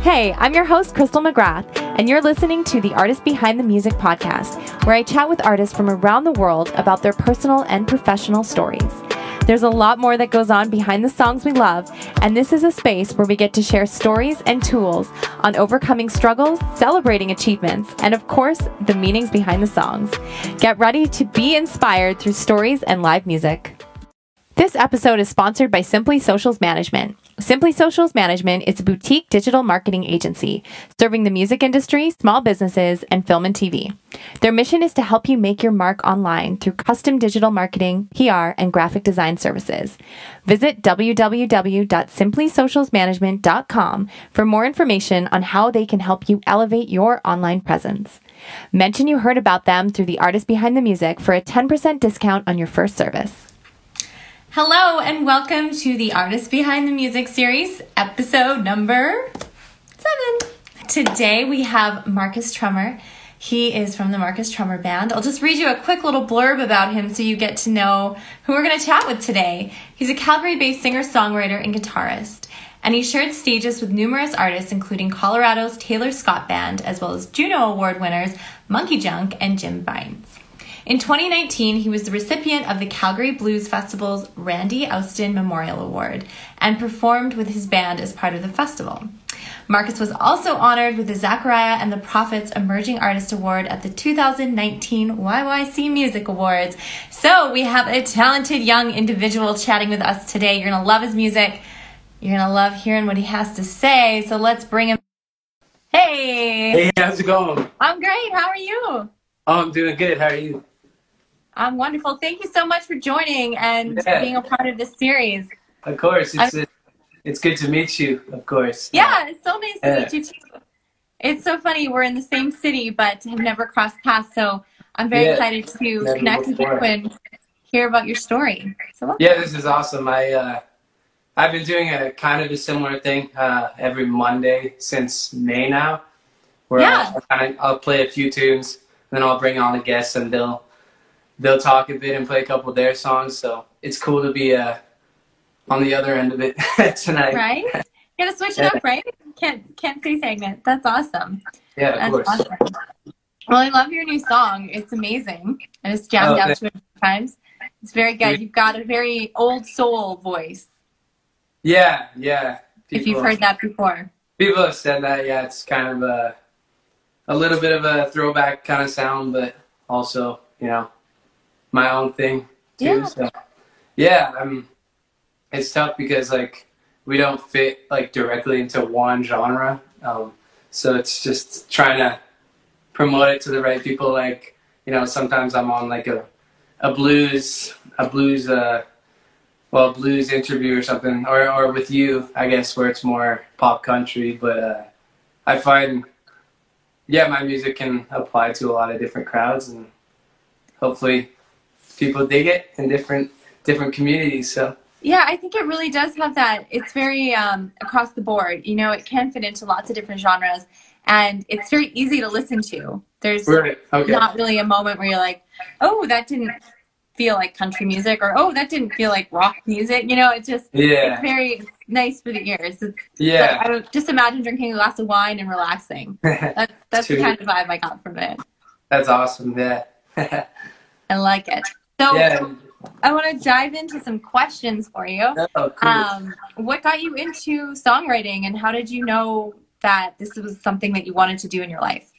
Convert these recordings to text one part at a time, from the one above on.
Hey, I'm your host, Crystal McGrath, and you're listening to the Artist Behind the Music podcast, where I chat with artists from around the world about their personal and professional stories. There's a lot more that goes on behind the songs we love, and this is a space where we get to share stories and tools on overcoming struggles, celebrating achievements, and of course, the meanings behind the songs. Get ready to be inspired through stories and live music. This episode is sponsored by Simply Socials Management. Simply Socials Management is a boutique digital marketing agency serving the music industry, small businesses, and film and TV. Their mission is to help you make your mark online through custom digital marketing, PR, and graphic design services. Visit www.simplysocialsmanagement.com for more information on how they can help you elevate your online presence. Mention you heard about them through the artist behind the music for a 10% discount on your first service. Hello, and welcome to the Artist Behind the Music series, episode number seven. Today we have Marcus Trummer. He is from the Marcus Trummer Band. I'll just read you a quick little blurb about him so you get to know who we're going to chat with today. He's a Calgary based singer songwriter and guitarist, and he shared stages with numerous artists, including Colorado's Taylor Scott Band, as well as Juno Award winners MonkeyJunk and Jim Byrnes. In 2019, he was the recipient of the Calgary Blues Festival's Randy Austin Memorial Award and performed with his band as part of the festival. Marcus was also honored with the Zackariah and the Prophets Emerging Artist Award at the 2019 YYC Music Awards. So we have a talented young individual chatting with us today. You're going to love his music. You're going to love hearing what he has to say. So let's bring him. Hey. Hey, how's it going? I'm great. How are you? Oh, I'm doing good. How are you? I'm wonderful. Thank you so much for joining and Yeah. being a part of this series. Of course, it's it's good to meet you. Of course. Yeah, it's so nice to meet you too. It's so funny. We're in the same city, but have never crossed paths. So I'm very Yeah. excited to Never connect with you and hear about your story. So welcome. Yeah, this is awesome. I uh, I've been doing a kind of a similar thing uh, every Monday since May now, where Yeah. I'll, I'll play a few tunes, and then I'll bring on a guest and they'll they'll talk a bit and play a couple of their songs. So it's cool to be uh, on the other end of it tonight. right? You gotta switch it up, right? Can't can't say stagnant. That's awesome. Yeah, of That's course. awesome. Well, I love your new song. It's amazing. I just jammed Oh, out to it a few times. It's very good. You've got a very old soul voice. Yeah, yeah. if you've heard that before. People have said that, yeah, it's kind of a, a little bit of a throwback kind of sound, but also, you know, my own thing too. Yeah. So, yeah, um, it's tough because like we don't fit like directly into one genre, um, so it's just trying to promote it to the right people. Like, you know, sometimes I'm on like a, a blues, a blues, uh, well, blues interview or something, or, or with you, I guess, where it's more pop country. But uh, I find, yeah, my music can apply to a lot of different crowds, and hopefully, people dig it in different different communities. So Yeah, I think it really does have that. It's very um, across the board. You know, it can fit into lots of different genres, and it's very easy to listen to. There's okay. not really a moment where you're like, oh, that didn't feel like country music, or oh, that didn't feel like rock music. You know, it's just Yeah, it's very nice for the ears. It's yeah, like, I would just imagine drinking a glass of wine and relaxing. That's that's the kind of vibe I got from it. that's awesome. Yeah, I like it. So yeah. I want to dive into some questions for you. Oh, cool. Um, what got you into songwriting, and how did you know that this was something that you wanted to do in your life?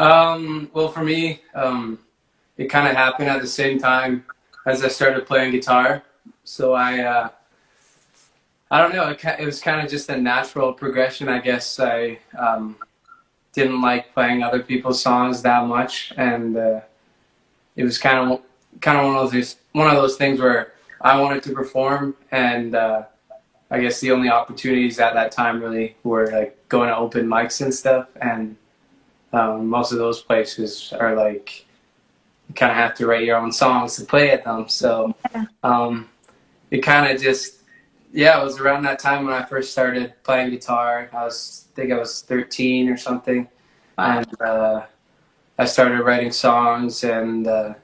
Um, well, for me, um, it kind of happened at the same time as I started playing guitar. So I, uh, I don't know, it, it was kind of just a natural progression. I guess I um, didn't like playing other people's songs that much, and uh, it was kind of kind of one of those one of those things where I wanted to perform, and uh, I guess the only opportunities at that time really were like going to open mics and stuff, and um, most of those places are like you kind of have to write your own songs to play at them. So um, it kind of just yeah, it was around that time when I first started playing guitar. I was I think I was 13 or something, Wow. and uh, I started writing songs, and uh,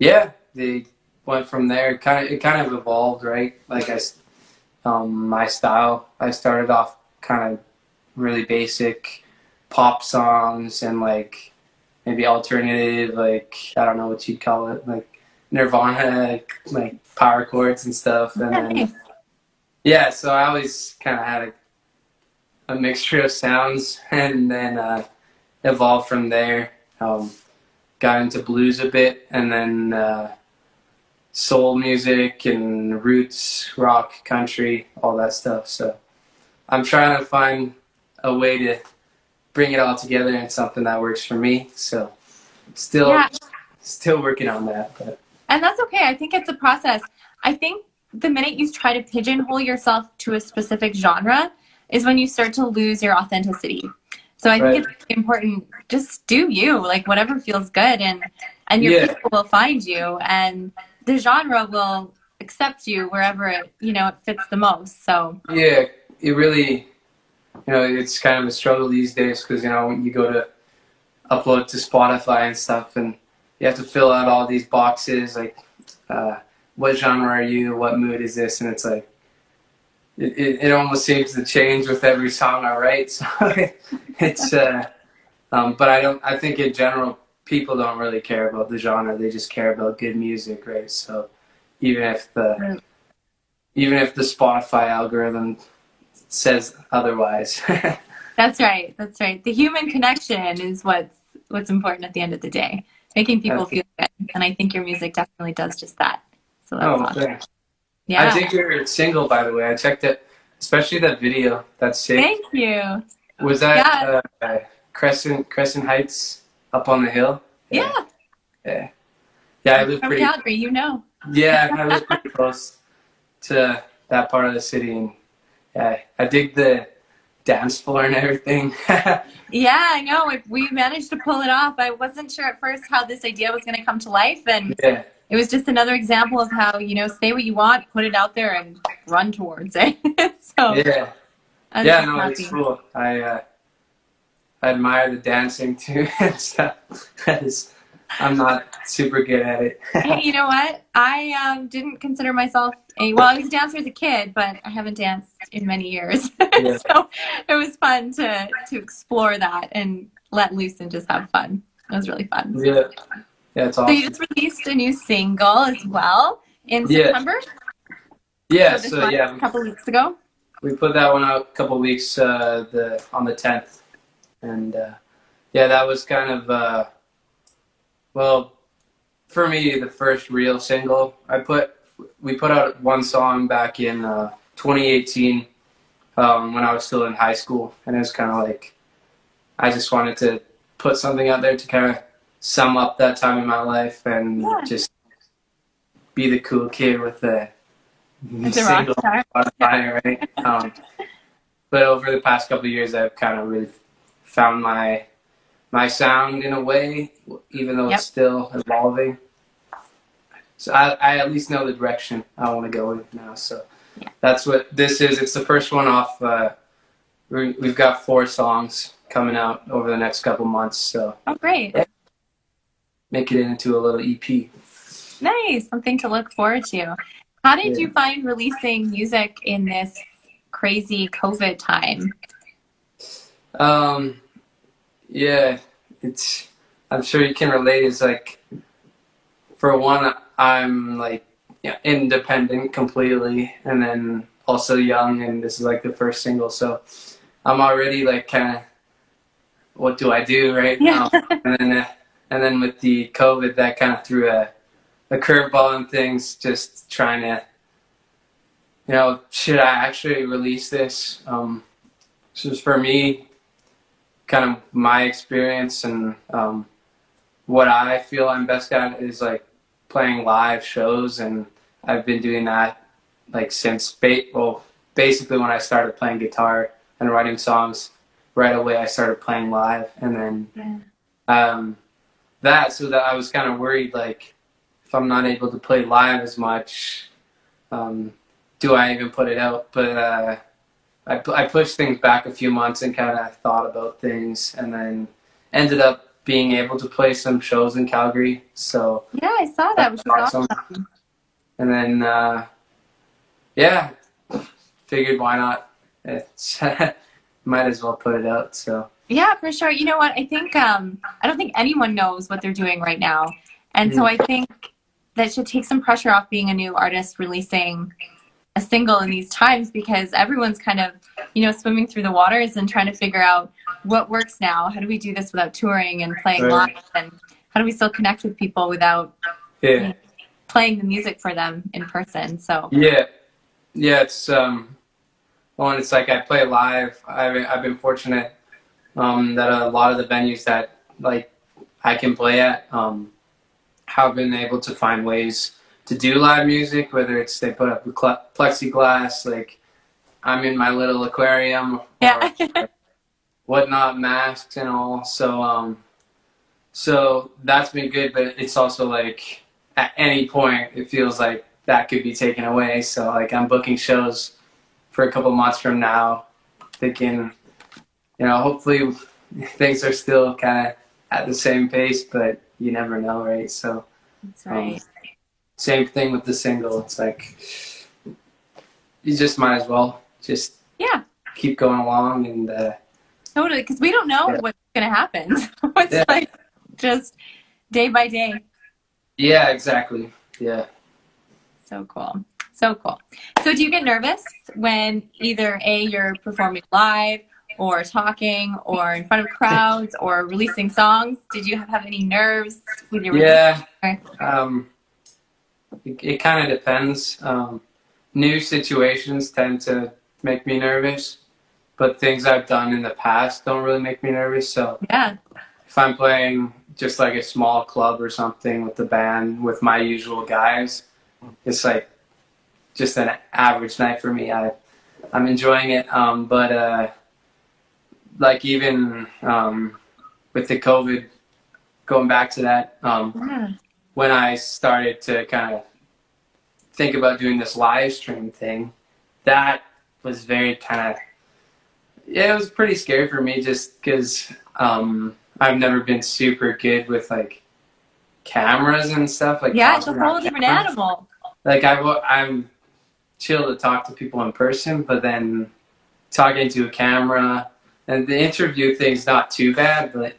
yeah, they went from there. Kind of it kind of evolved, right? Like I, um, my style. I started off kind of really basic pop songs and like maybe alternative, like I don't know what you'd call it, like Nirvana, like power chords and stuff. And then yeah, so I always kind of had a, a mixture of sounds, and then uh, evolved from there. Um, got into blues a bit, and then uh, soul music and roots, rock, country, all that stuff. So I'm trying to find a way to bring it all together in something that works for me. So still, yeah. still working on that. But. And that's okay. I think it's a process. I think the minute you try to pigeonhole yourself to a specific genre is when you start to lose your authenticity. So I right. think it's important. Just do you like whatever feels good, and and your yeah. people will find you, and the genre will accept you wherever it you know it fits the most. So yeah, it really, you know, it's kind of a struggle these days because you know when you go to upload to Spotify and stuff, and you have to fill out all these boxes like. Uh, what genre are you? What mood is this? And it's like, it, it, it almost seems to change with every song I write. So it's, uh, um, but I don't, I think in general, people don't really care about the genre. They just care about good music, right? So even if the, even if the Spotify algorithm says otherwise. That's right. That's right. The human connection is what's, what's important at the end of the day. Making people feel good. And I think your music definitely does just that. So that's oh, awesome. thanks. Yeah. I think you're single, by the way. I checked it, especially that video. That's sick. Thank you. Was that yeah. uh, Crescent Crescent Heights up on the hill? Yeah. Yeah. Yeah, I live From pretty. Calgary, you know. Yeah, I live pretty close to that part of the city, and yeah, I dig the dance floor and everything. yeah, I know. We managed to pull it off. I wasn't sure at first how this idea was going to come to life, and yeah it was just another example of how you know say what you want, put it out there, and run towards it. so yeah, yeah, no, happy. it's cool. I uh, I admire the dancing too and stuff. I'm not super good at it. hey, you know what? I um, didn't consider myself a well. I was a dancer as a kid, but I haven't danced in many years. Yeah. so it was fun to to explore that and let loose and just have fun. It was really fun. Yeah. Yeah, it's awesome. So you just released a new single as well in September. Yeah, so, so yeah, a couple weeks ago. We put that one out a couple weeks uh, the on the tenth, and uh, yeah, that was kind of uh, well for me the first real single. I put we put out one song back in uh, 2018 um, when I was still in high school, and it was kind of like I just wanted to put something out there to kind of sum up that time in my life and yeah. just be the cool kid with the single fire, right? Um, but over the past couple of years, I've kind of really found my my sound in a way, even though yep. it's still evolving. So I, I at least know the direction I want to go in now. So yeah. that's what this is. It's the first one off. Uh, we, have got four songs coming out over the next couple months. So oh, great! Make it into a little EP. Nice, something to look forward to. How did yeah. you find releasing music in this crazy COVID time? Um, yeah, it's. I'm sure you can relate. It's like, for one, I'm like yeah, independent completely, and then also young, and this is like the first single, so I'm already like kind of, what do I do right yeah. now? And then. Uh, and then with the COVID, that kind of threw a, a curveball in things, just trying to, you know, should I actually release this? Um, this was for me, kind of my experience and um, what I feel I'm best at is like playing live shows, and I've been doing that like since ba- well, basically when I started playing guitar and writing songs. Right away, I started playing live, and then. Yeah. Um, that so that I was kind of worried like if I'm not able to play live as much, um, do I even put it out? But uh, I, I pushed things back a few months and kind of thought about things and then ended up being able to play some shows in Calgary. So yeah, I saw that, which was awesome. awesome. And then uh, yeah, figured why not? It's might as well put it out. So yeah, for sure. You know what? I think um, I don't think anyone knows what they're doing right now, and so I think that should take some pressure off being a new artist releasing a single in these times because everyone's kind of you know swimming through the waters and trying to figure out what works now. How do we do this without touring and playing Right. live, and how do we still connect with people without yeah, playing the music for them in person? So yeah, yeah. It's um, well, and it's like I play live. I've I've been fortunate um, that a lot of the venues that like I can play at um, have been able to find ways to do live music. Whether it's they put up plexiglass, like I'm in my little aquarium. yeah, or whatnot, masks and all. So um, so that's been good, but it's also like at any point it feels like that could be taken away. So like I'm booking shows for a couple months from now, thinking, you know, hopefully things are still kind of at the same pace, but you never know, right? So that's right. same thing with the single. It's like you just might as well just Yeah. keep going along and. Uh, Totally, because we don't know Yeah. what's going to happen. So it's Yeah. like just day by day. Yeah, exactly. Yeah. So cool. So cool. So do you get nervous when either A, you're performing live or talking or in front of crowds or releasing songs? Did you have any nerves with your Yeah. Um, it, it kind of depends. Um, new situations tend to make me nervous, but things I've done in the past don't really make me nervous. So Yeah. if I'm playing just like a small club or something with the band with my usual guys, it's like just an average night for me. I I'm enjoying it. Um, but uh, like even um, with the COVID, going back to that, um, Yeah. when I started to kind of think about doing this live stream thing, that was very kind of yeah, it was pretty scary for me just because um, I've never been super good with like cameras and stuff like Yeah, it's a whole different cameras. animal. Like I, I'm chill to talk to people in person, but then talking to a camera and the interview thing's not too bad, but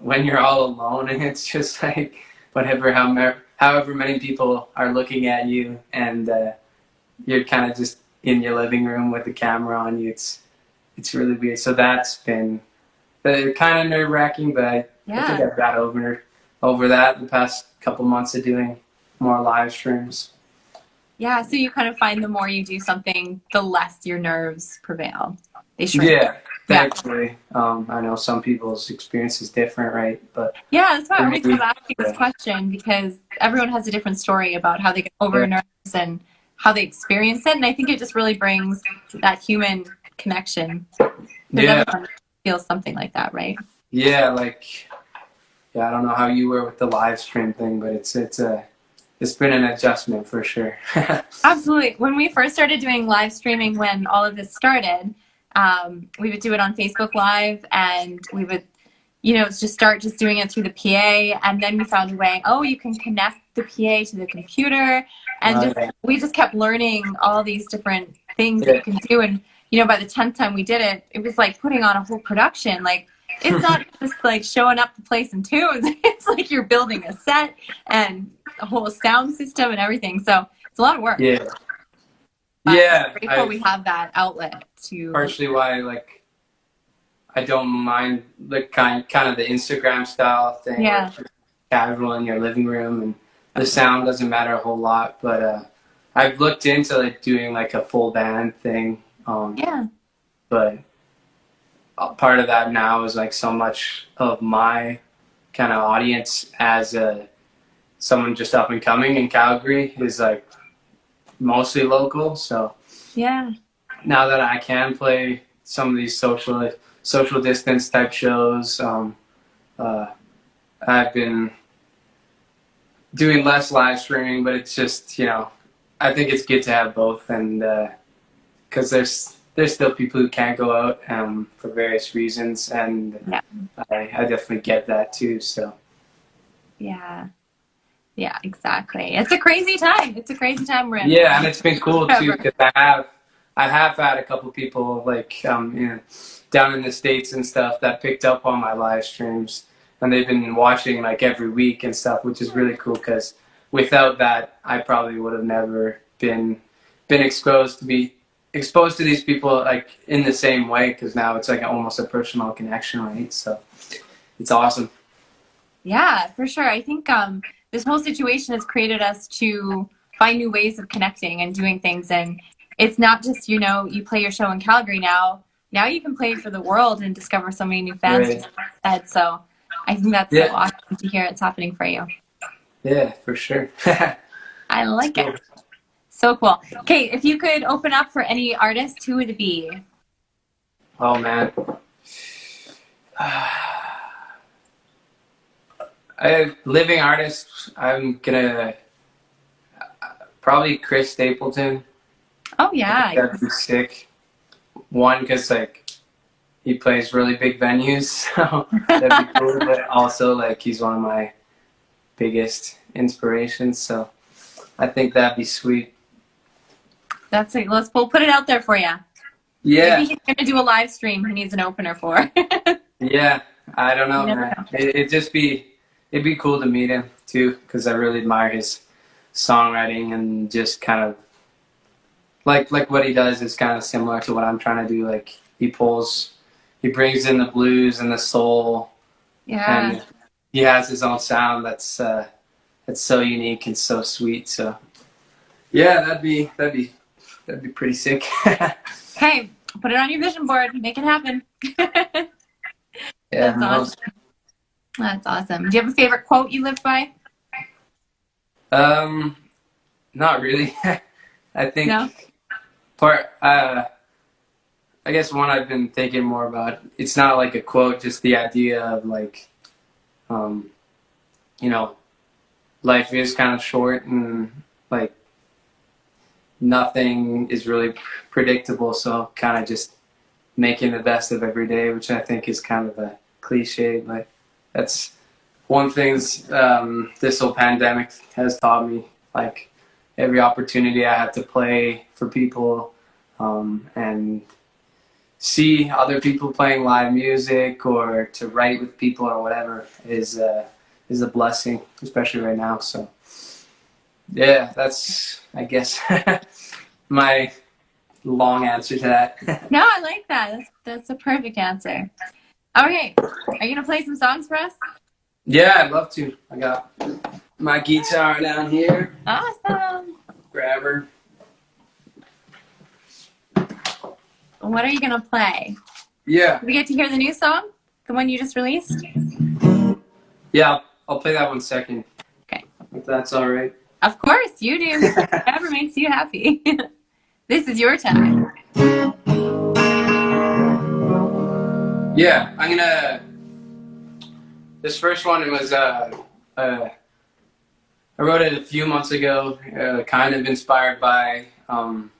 when you're all alone and it's just like whatever, however, however many people are looking at you and uh, you're kind of just in your living room with the camera on you, it's it's really weird. So that's been uh, kind of nerve wracking, but I, I think I've got over over that the past couple months of doing more live streams. Yeah. So you kind of find the more you do something, the less your nerves prevail. They shrink. Yeah, Yeah. thankfully. Um, I know some people's experience is different, right? But Yeah, that's why I always love asking this question because everyone has a different story about how they get over nerves and how they experience it. And I think it just really brings that human connection. yeah, feels something like that, right? yeah, like yeah, I don't know how you were with the live stream thing, but it's it's a it's been an adjustment for sure. Absolutely. When we first started doing live streaming, when all of this started, um, we would do it on Facebook Live, and we would, you know, just start just doing it through the PA, and then we found a way. Oh, you can connect the PA to the computer, and just we just kept learning all these different things that you can do. And you know, by the tenth time we did it, it was like putting on a whole production. Like it's not just like showing up to play some tunes. It's like you're building a set and a whole sound system and everything. So it's a lot of work. yeah, But yeah. Grateful I- we have that outlet to. partially why like I don't mind the kind kind of the Instagram style thing. Yeah. Casual in your living room and the sound doesn't matter a whole lot, but uh, I've looked into like doing like a full band thing. Um, Yeah, but part of that now is like so much of my kind of audience as a someone just up and coming in Calgary is like mostly local. So yeah, now that I can play some of these social social distance type shows, um, uh, I've been doing less live streaming, but it's just you know I think it's good to have both, and because there's there's still people who can't go out um, for various reasons, and Yeah. I, I definitely get that too. So yeah, yeah. Exactly. It's a crazy time. It's a crazy time we're in. yeah, and it's been cool too because I have I have had a couple people like um, you know, down in the states and stuff that picked up on my live streams, and they've been watching like every week and stuff, which is really cool because without that, I probably would have never been been exposed to be exposed to these people like in the same way because now it's like almost a personal connection, right? So it's awesome. Yeah, for sure. I think um, this whole situation has created us to find new ways of connecting and doing things. And it's not just, you know, you play your show in Calgary now. Now you can play for the world and discover so many new fans. Right. So I think that's yeah. so awesome to hear it's happening for you. Yeah, for sure. I like it. So cool. Okay, if you could open up for any artist, who would it be? Oh man. I living artists. I'm gonna probably Chris Stapleton. Oh yeah, that'd be sick. One, because like he plays really big venues, so that'd be cool. but also, like he's one of my biggest inspirations, so I think that'd be sweet. That's it. Let's we'll put it out there for you. Yeah. Maybe he's gonna do a live stream. He needs an opener for. yeah, I don't know, man. Know. It, it'd just be it'd be cool to meet him too, because I really admire his songwriting and just kind of like like what he does is kind of similar to what I'm trying to do. Like he pulls, he brings in the blues and the soul. Yeah. And he has his own sound that's uh, that's so unique and so sweet. So yeah, that'd be that'd be that'd be pretty sick. hey, put it on your vision board. Make it happen. yeah, that's awesome. That's awesome. Do you have a favorite quote you live by? Um, not really. I think no? part. Uh, I guess one I've been thinking more about. It's not like a quote, just the idea of like, um, you know, life is kind of short and like nothing is really predictable. So kind of just making the best of every day, which I think is kind of a cliche, but that's one thing um, this whole pandemic has taught me. Like every opportunity I have to play for people um, and see other people playing live music or to write with people or whatever is uh, is a blessing, especially right now. So yeah, that's I guess my long answer to that. no, I like that. That's, that's a perfect answer. Okay, are you gonna play some songs for us? Yeah, I'd love to. I got my guitar down here. Awesome. Grab her. What are you gonna play? Yeah. Did we get to hear the new song? The one you just released? Yeah, I'll play that one second. Okay. If that's all right. Of course, you do. Whatever makes you happy. this is your time. Yeah, I'm gonna. This first one was uh, uh, I wrote it a few months ago, uh, kind of inspired by um,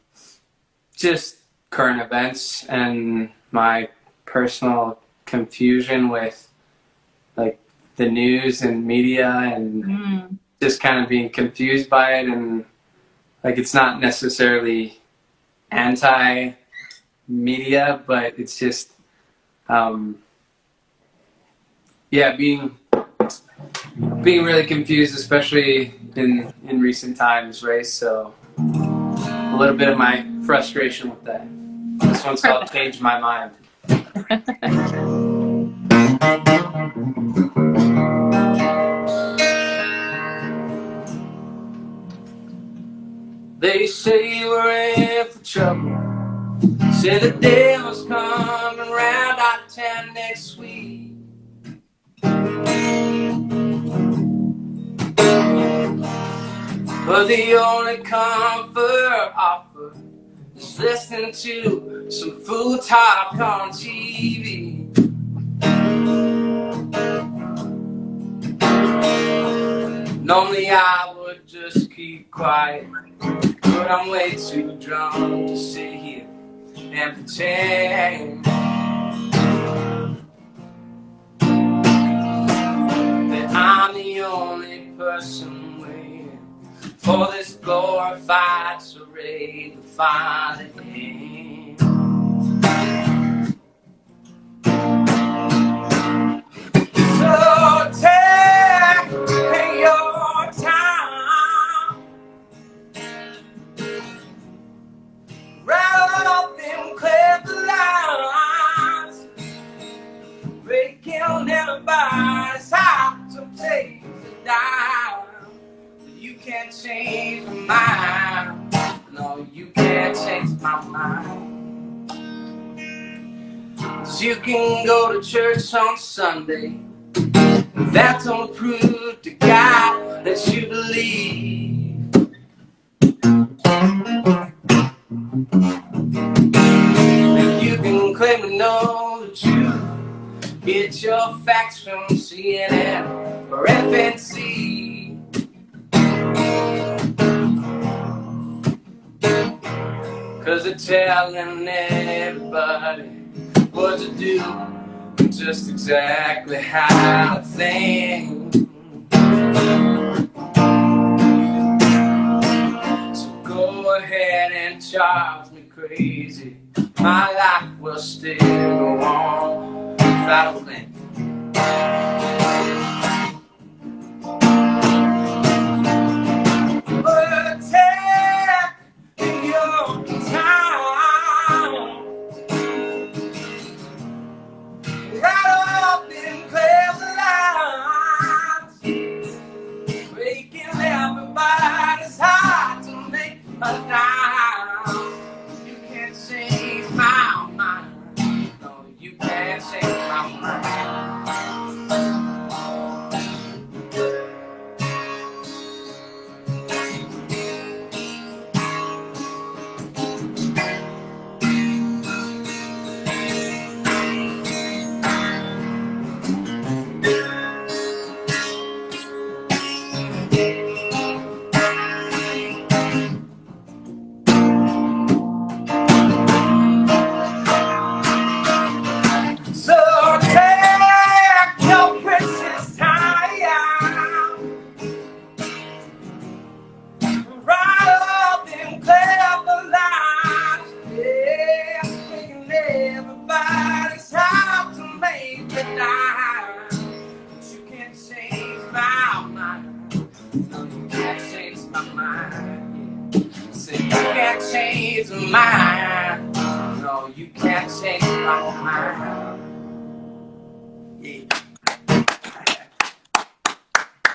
just current events and my personal confusion with like the news and media and mm. just kind of being confused by it and like it's not necessarily anti media but it's just um, yeah, being being really confused, especially in in recent times, right? So a little bit of my frustration with that. This one's called "Change My Mind." they say we're in for trouble. Say the devil's coming round Ten next week. But the only comfort offered is listening to some food talk on TV. Normally I would just keep quiet, but I'm way too drunk to sit here and pretend I'm the only person waiting for this glorified parade to finally end. So take on Sunday. That don't prove to God that you believe. And you can claim to know the truth. Get your facts from CNN or FNC. Cause they're telling everybody what to do, just exactly how to think. So go ahead and charge me crazy. My life will still go on without a blink.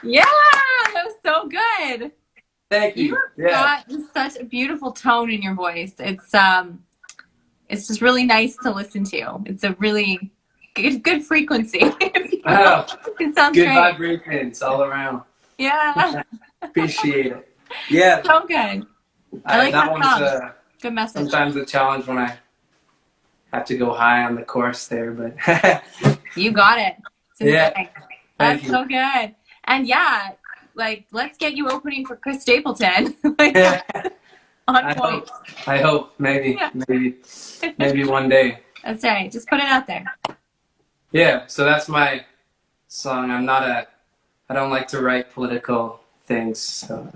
Yeah, that was so good. Thank you. You've Yeah. got such a beautiful tone in your voice. It's um, it's just really nice to listen to. It's a really good good frequency. Oh, it sounds good great. vibrations all around. Yeah, Appreciate it. Yeah. so good. I like that that one's song. uh, Good message. sometimes a challenge when I have to go high on the chorus there, but You got it. It's Yeah. Thank That's you. so good. And yeah, like let's get you opening for Chris Stapleton. Like, on I point. hope, I hope maybe, Yeah. maybe, maybe one day. That's right. Just put it out there. Yeah, so that's my song. I'm not a, I don't like to write political things, so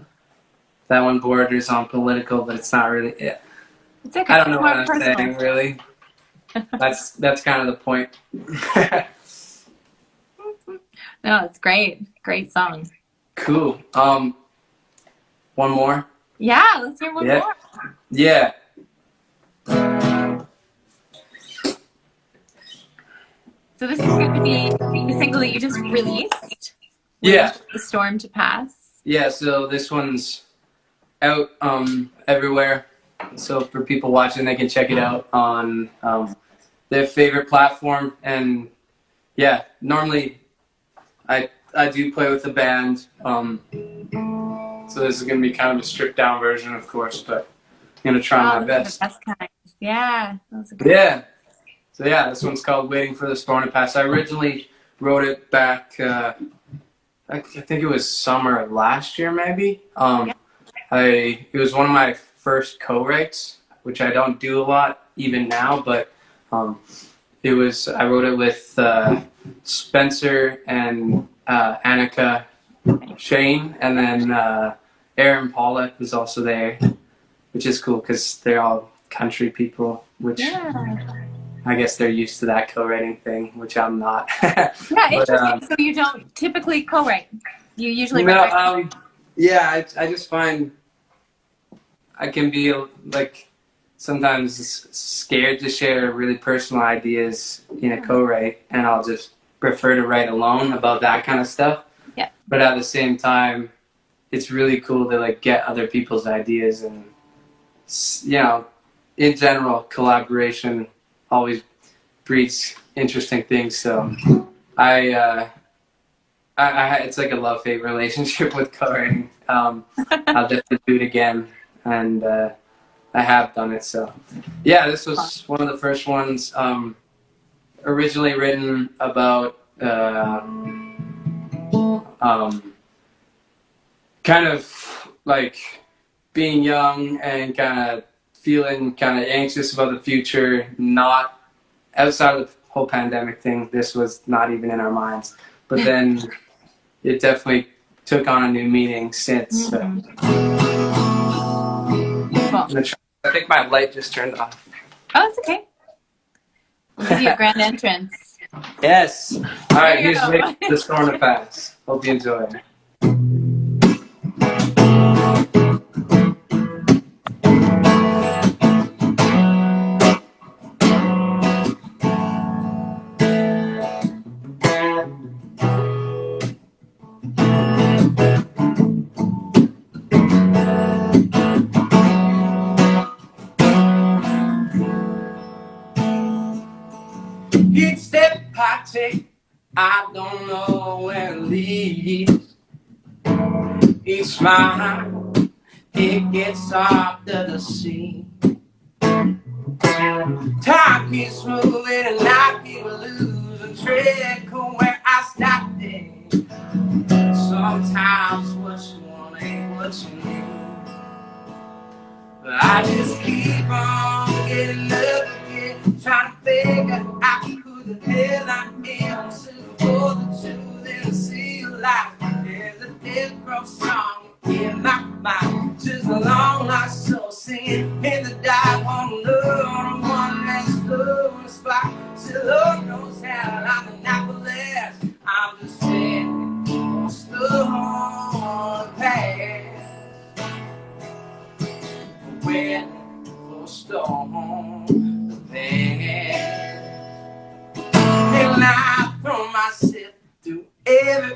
that one borders on political, but it's not really it. It's okay. I don't know what I'm personal. saying really. That's that's kind of the point. No, it's great. Great song. cool. Um, one more. Yeah, let's hear one Yeah. more. Yeah. So this is going to be the single that you just released. Yeah. The Storm to Pass. Yeah. So this one's out um everywhere. So for people watching, they can check it out on um, their favorite platform. And yeah, normally I I do play with a band. Um, so this is gonna be kind of a stripped down version, of course, but I'm gonna try Oh, my best. are the best kind. Yeah. Those are good. Yeah. So yeah, this one's called "Waiting for the Storm to Pass." I originally wrote it back. Uh, I, I think it was summer of last year, maybe. Um, Yeah. I it was one of my first co-writes, which I don't do a lot even now, but um, it was. I wrote it with uh, Spencer and uh, Annika Shane, and then uh, Aaron Pollock was also there, which is cool because they're all country people, which. Yeah. I guess they're used to that co-writing thing, which I'm not. Yeah, But, interesting. um, so you don't typically co-write. You usually no, write. um, yeah, I, I just find I can be like sometimes scared to share really personal ideas in a co-write, and I'll just prefer to write alone about that kind of stuff. Yeah. But at the same time, it's really cool to like get other people's ideas and you know, in general, collaboration always breeds interesting things. So I, uh, I, I it's like a love hate relationship with co-writing. Um, I'll definitely do it again, and uh, I have done it. So yeah, this was one of the first ones. Um, originally written about uh, um, kind of like being young and kind of feeling kind of anxious about the future, not outside of the whole pandemic thing. This was not even in our minds, but then it definitely took on a new meaning since. So. I think my light just turned off. Oh, it's okay. We'll give you a grand entrance. Yes. All right, here's Rick, the storm to pass. Hope you enjoy. It leads. Each smile, it gets harder to see. Time keeps moving and I keep losing track of where I stopped it. Sometimes what you want ain't what you need. But I just keep on getting up again, trying to figure out who the hell I am. For the truth and There's a cross song in my mind. Just a long lost soul singing in the dark on the on one low in spot. Still Lord knows how I'm an Annapolis. I'm just still on the path waiting for storm to pass. And I throw myself through every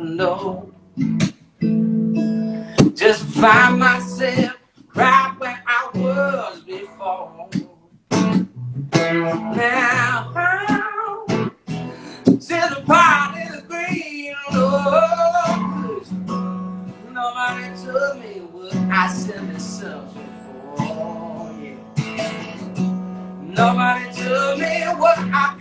door. Just find myself right where I was before. Now I'm still a part the green road. Nobody told me what I said myself before. Yeah. Nobody told me what I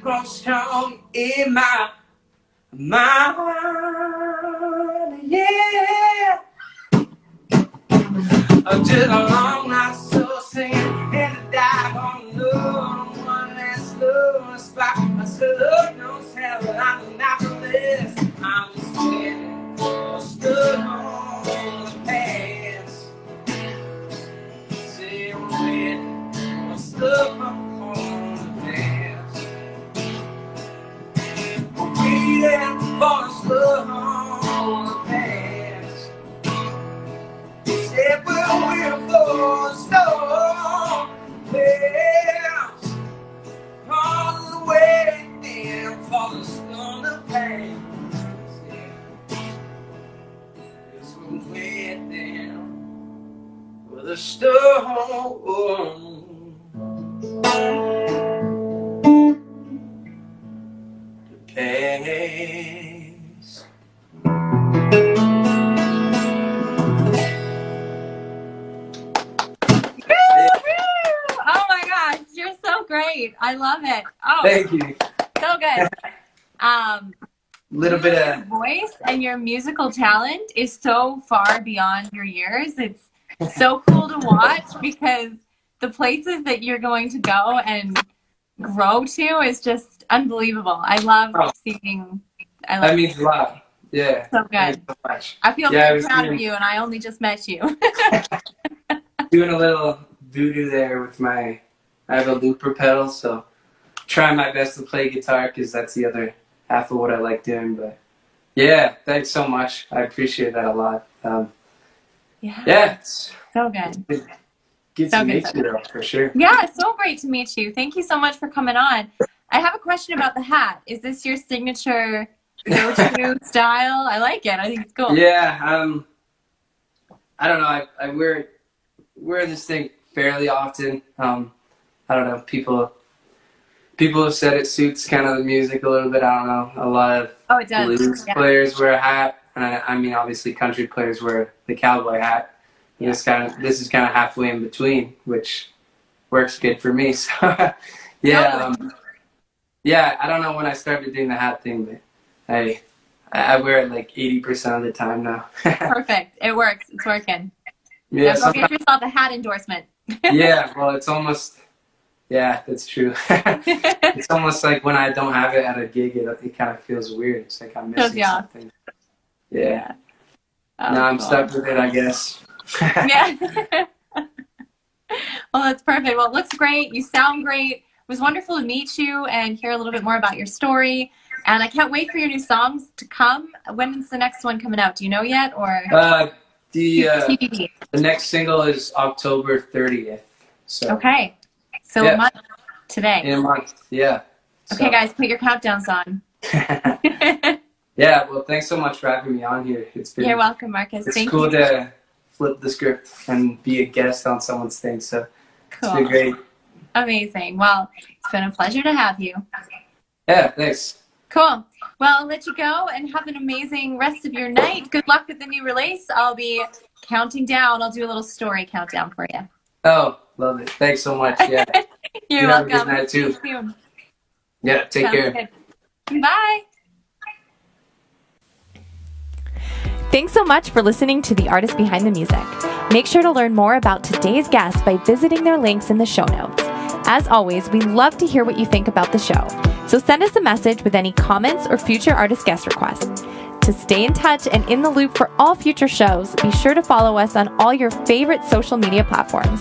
cross tongue in my mind. Yeah. Just a long night so singing in the dark on the. One last slow spot. I said, Lord knows heaven, I'm not for this. I'm just standing, stood on the past. Say, I'm waiting, I'm stuck on your musical talent is so far beyond your years. It's so cool to watch because the places that you're going to go and grow to is just unbelievable. I love Oh. seeing. I love that means a lot. Yeah. So good. So much. I feel Yeah, I proud of you, and I only just met you. Doing a little voodoo there with my. I have a looper pedal, so trying my best to play guitar because that's the other half of what I like doing. But yeah, thanks so much. I appreciate that a lot. Um, yeah, yeah, it's so good. good So to good, meet so you though, for sure. Yeah, it's so great to meet you. Thank you so much for coming on. I have a question about the hat. Is this your signature go-to style? I like it. I think it's cool. Yeah, um, I don't know. I, I wear wear this thing fairly often. Um, I don't know. People people have said it suits kind of the music a little bit. I don't know. A lot of Oh, it does. blues Yeah. players wear a hat, and I, I mean, obviously, country players wear the cowboy hat. And This kind of this is kind of halfway in between, which works good for me. So, yeah, um, yeah. I don't know when I started doing the hat thing, but hey, I I wear it like eighty percent of the time now. Perfect. It works. It's working. yeah, Yeah, go get yourself a hat endorsement. yeah. Well, it's almost yeah, that's true. it's almost like when I don't have it at a gig, it, it kind of feels weird. It's like I'm missing off. something. Yeah. Oh, now I'm stuck with it, I guess. Yeah. well, that's perfect. Well, it looks great. You sound great. It was wonderful to meet you and hear a little bit more about your story. And I can't wait for your new songs to come. When is the next one coming out? Do you know yet? Or Uh, the uh, the next single is October 30th. So Okay. So Yeah. a month today. in a month. Yeah. Okay, So- guys, put your countdowns on. yeah. Well, thanks so much for having me on here. It's been You're welcome, Marcus. it's Thank cool you. to flip the script and be a guest on someone's thing. So it's been Cool. great. Amazing. Well, it's been a pleasure to have you. Yeah. Thanks. Cool. Well, I'll let you go and have an amazing rest of your night. Good luck with the new release. I'll be counting down. I'll do a little story countdown for you. Oh, love it. Thanks so much. Yeah. You're You have a welcome. good night, See you too. Yeah. Take Sounds care. good. Bye. Thanks so much for listening to the artist behind the music. Make sure to learn more about today's guest by visiting their links in the show notes. As always, we love to hear what you think about the show. So send us a message with any comments or future artist guest requests. To stay in touch and in the loop for all future shows, be sure to follow us on all your favorite social media platforms.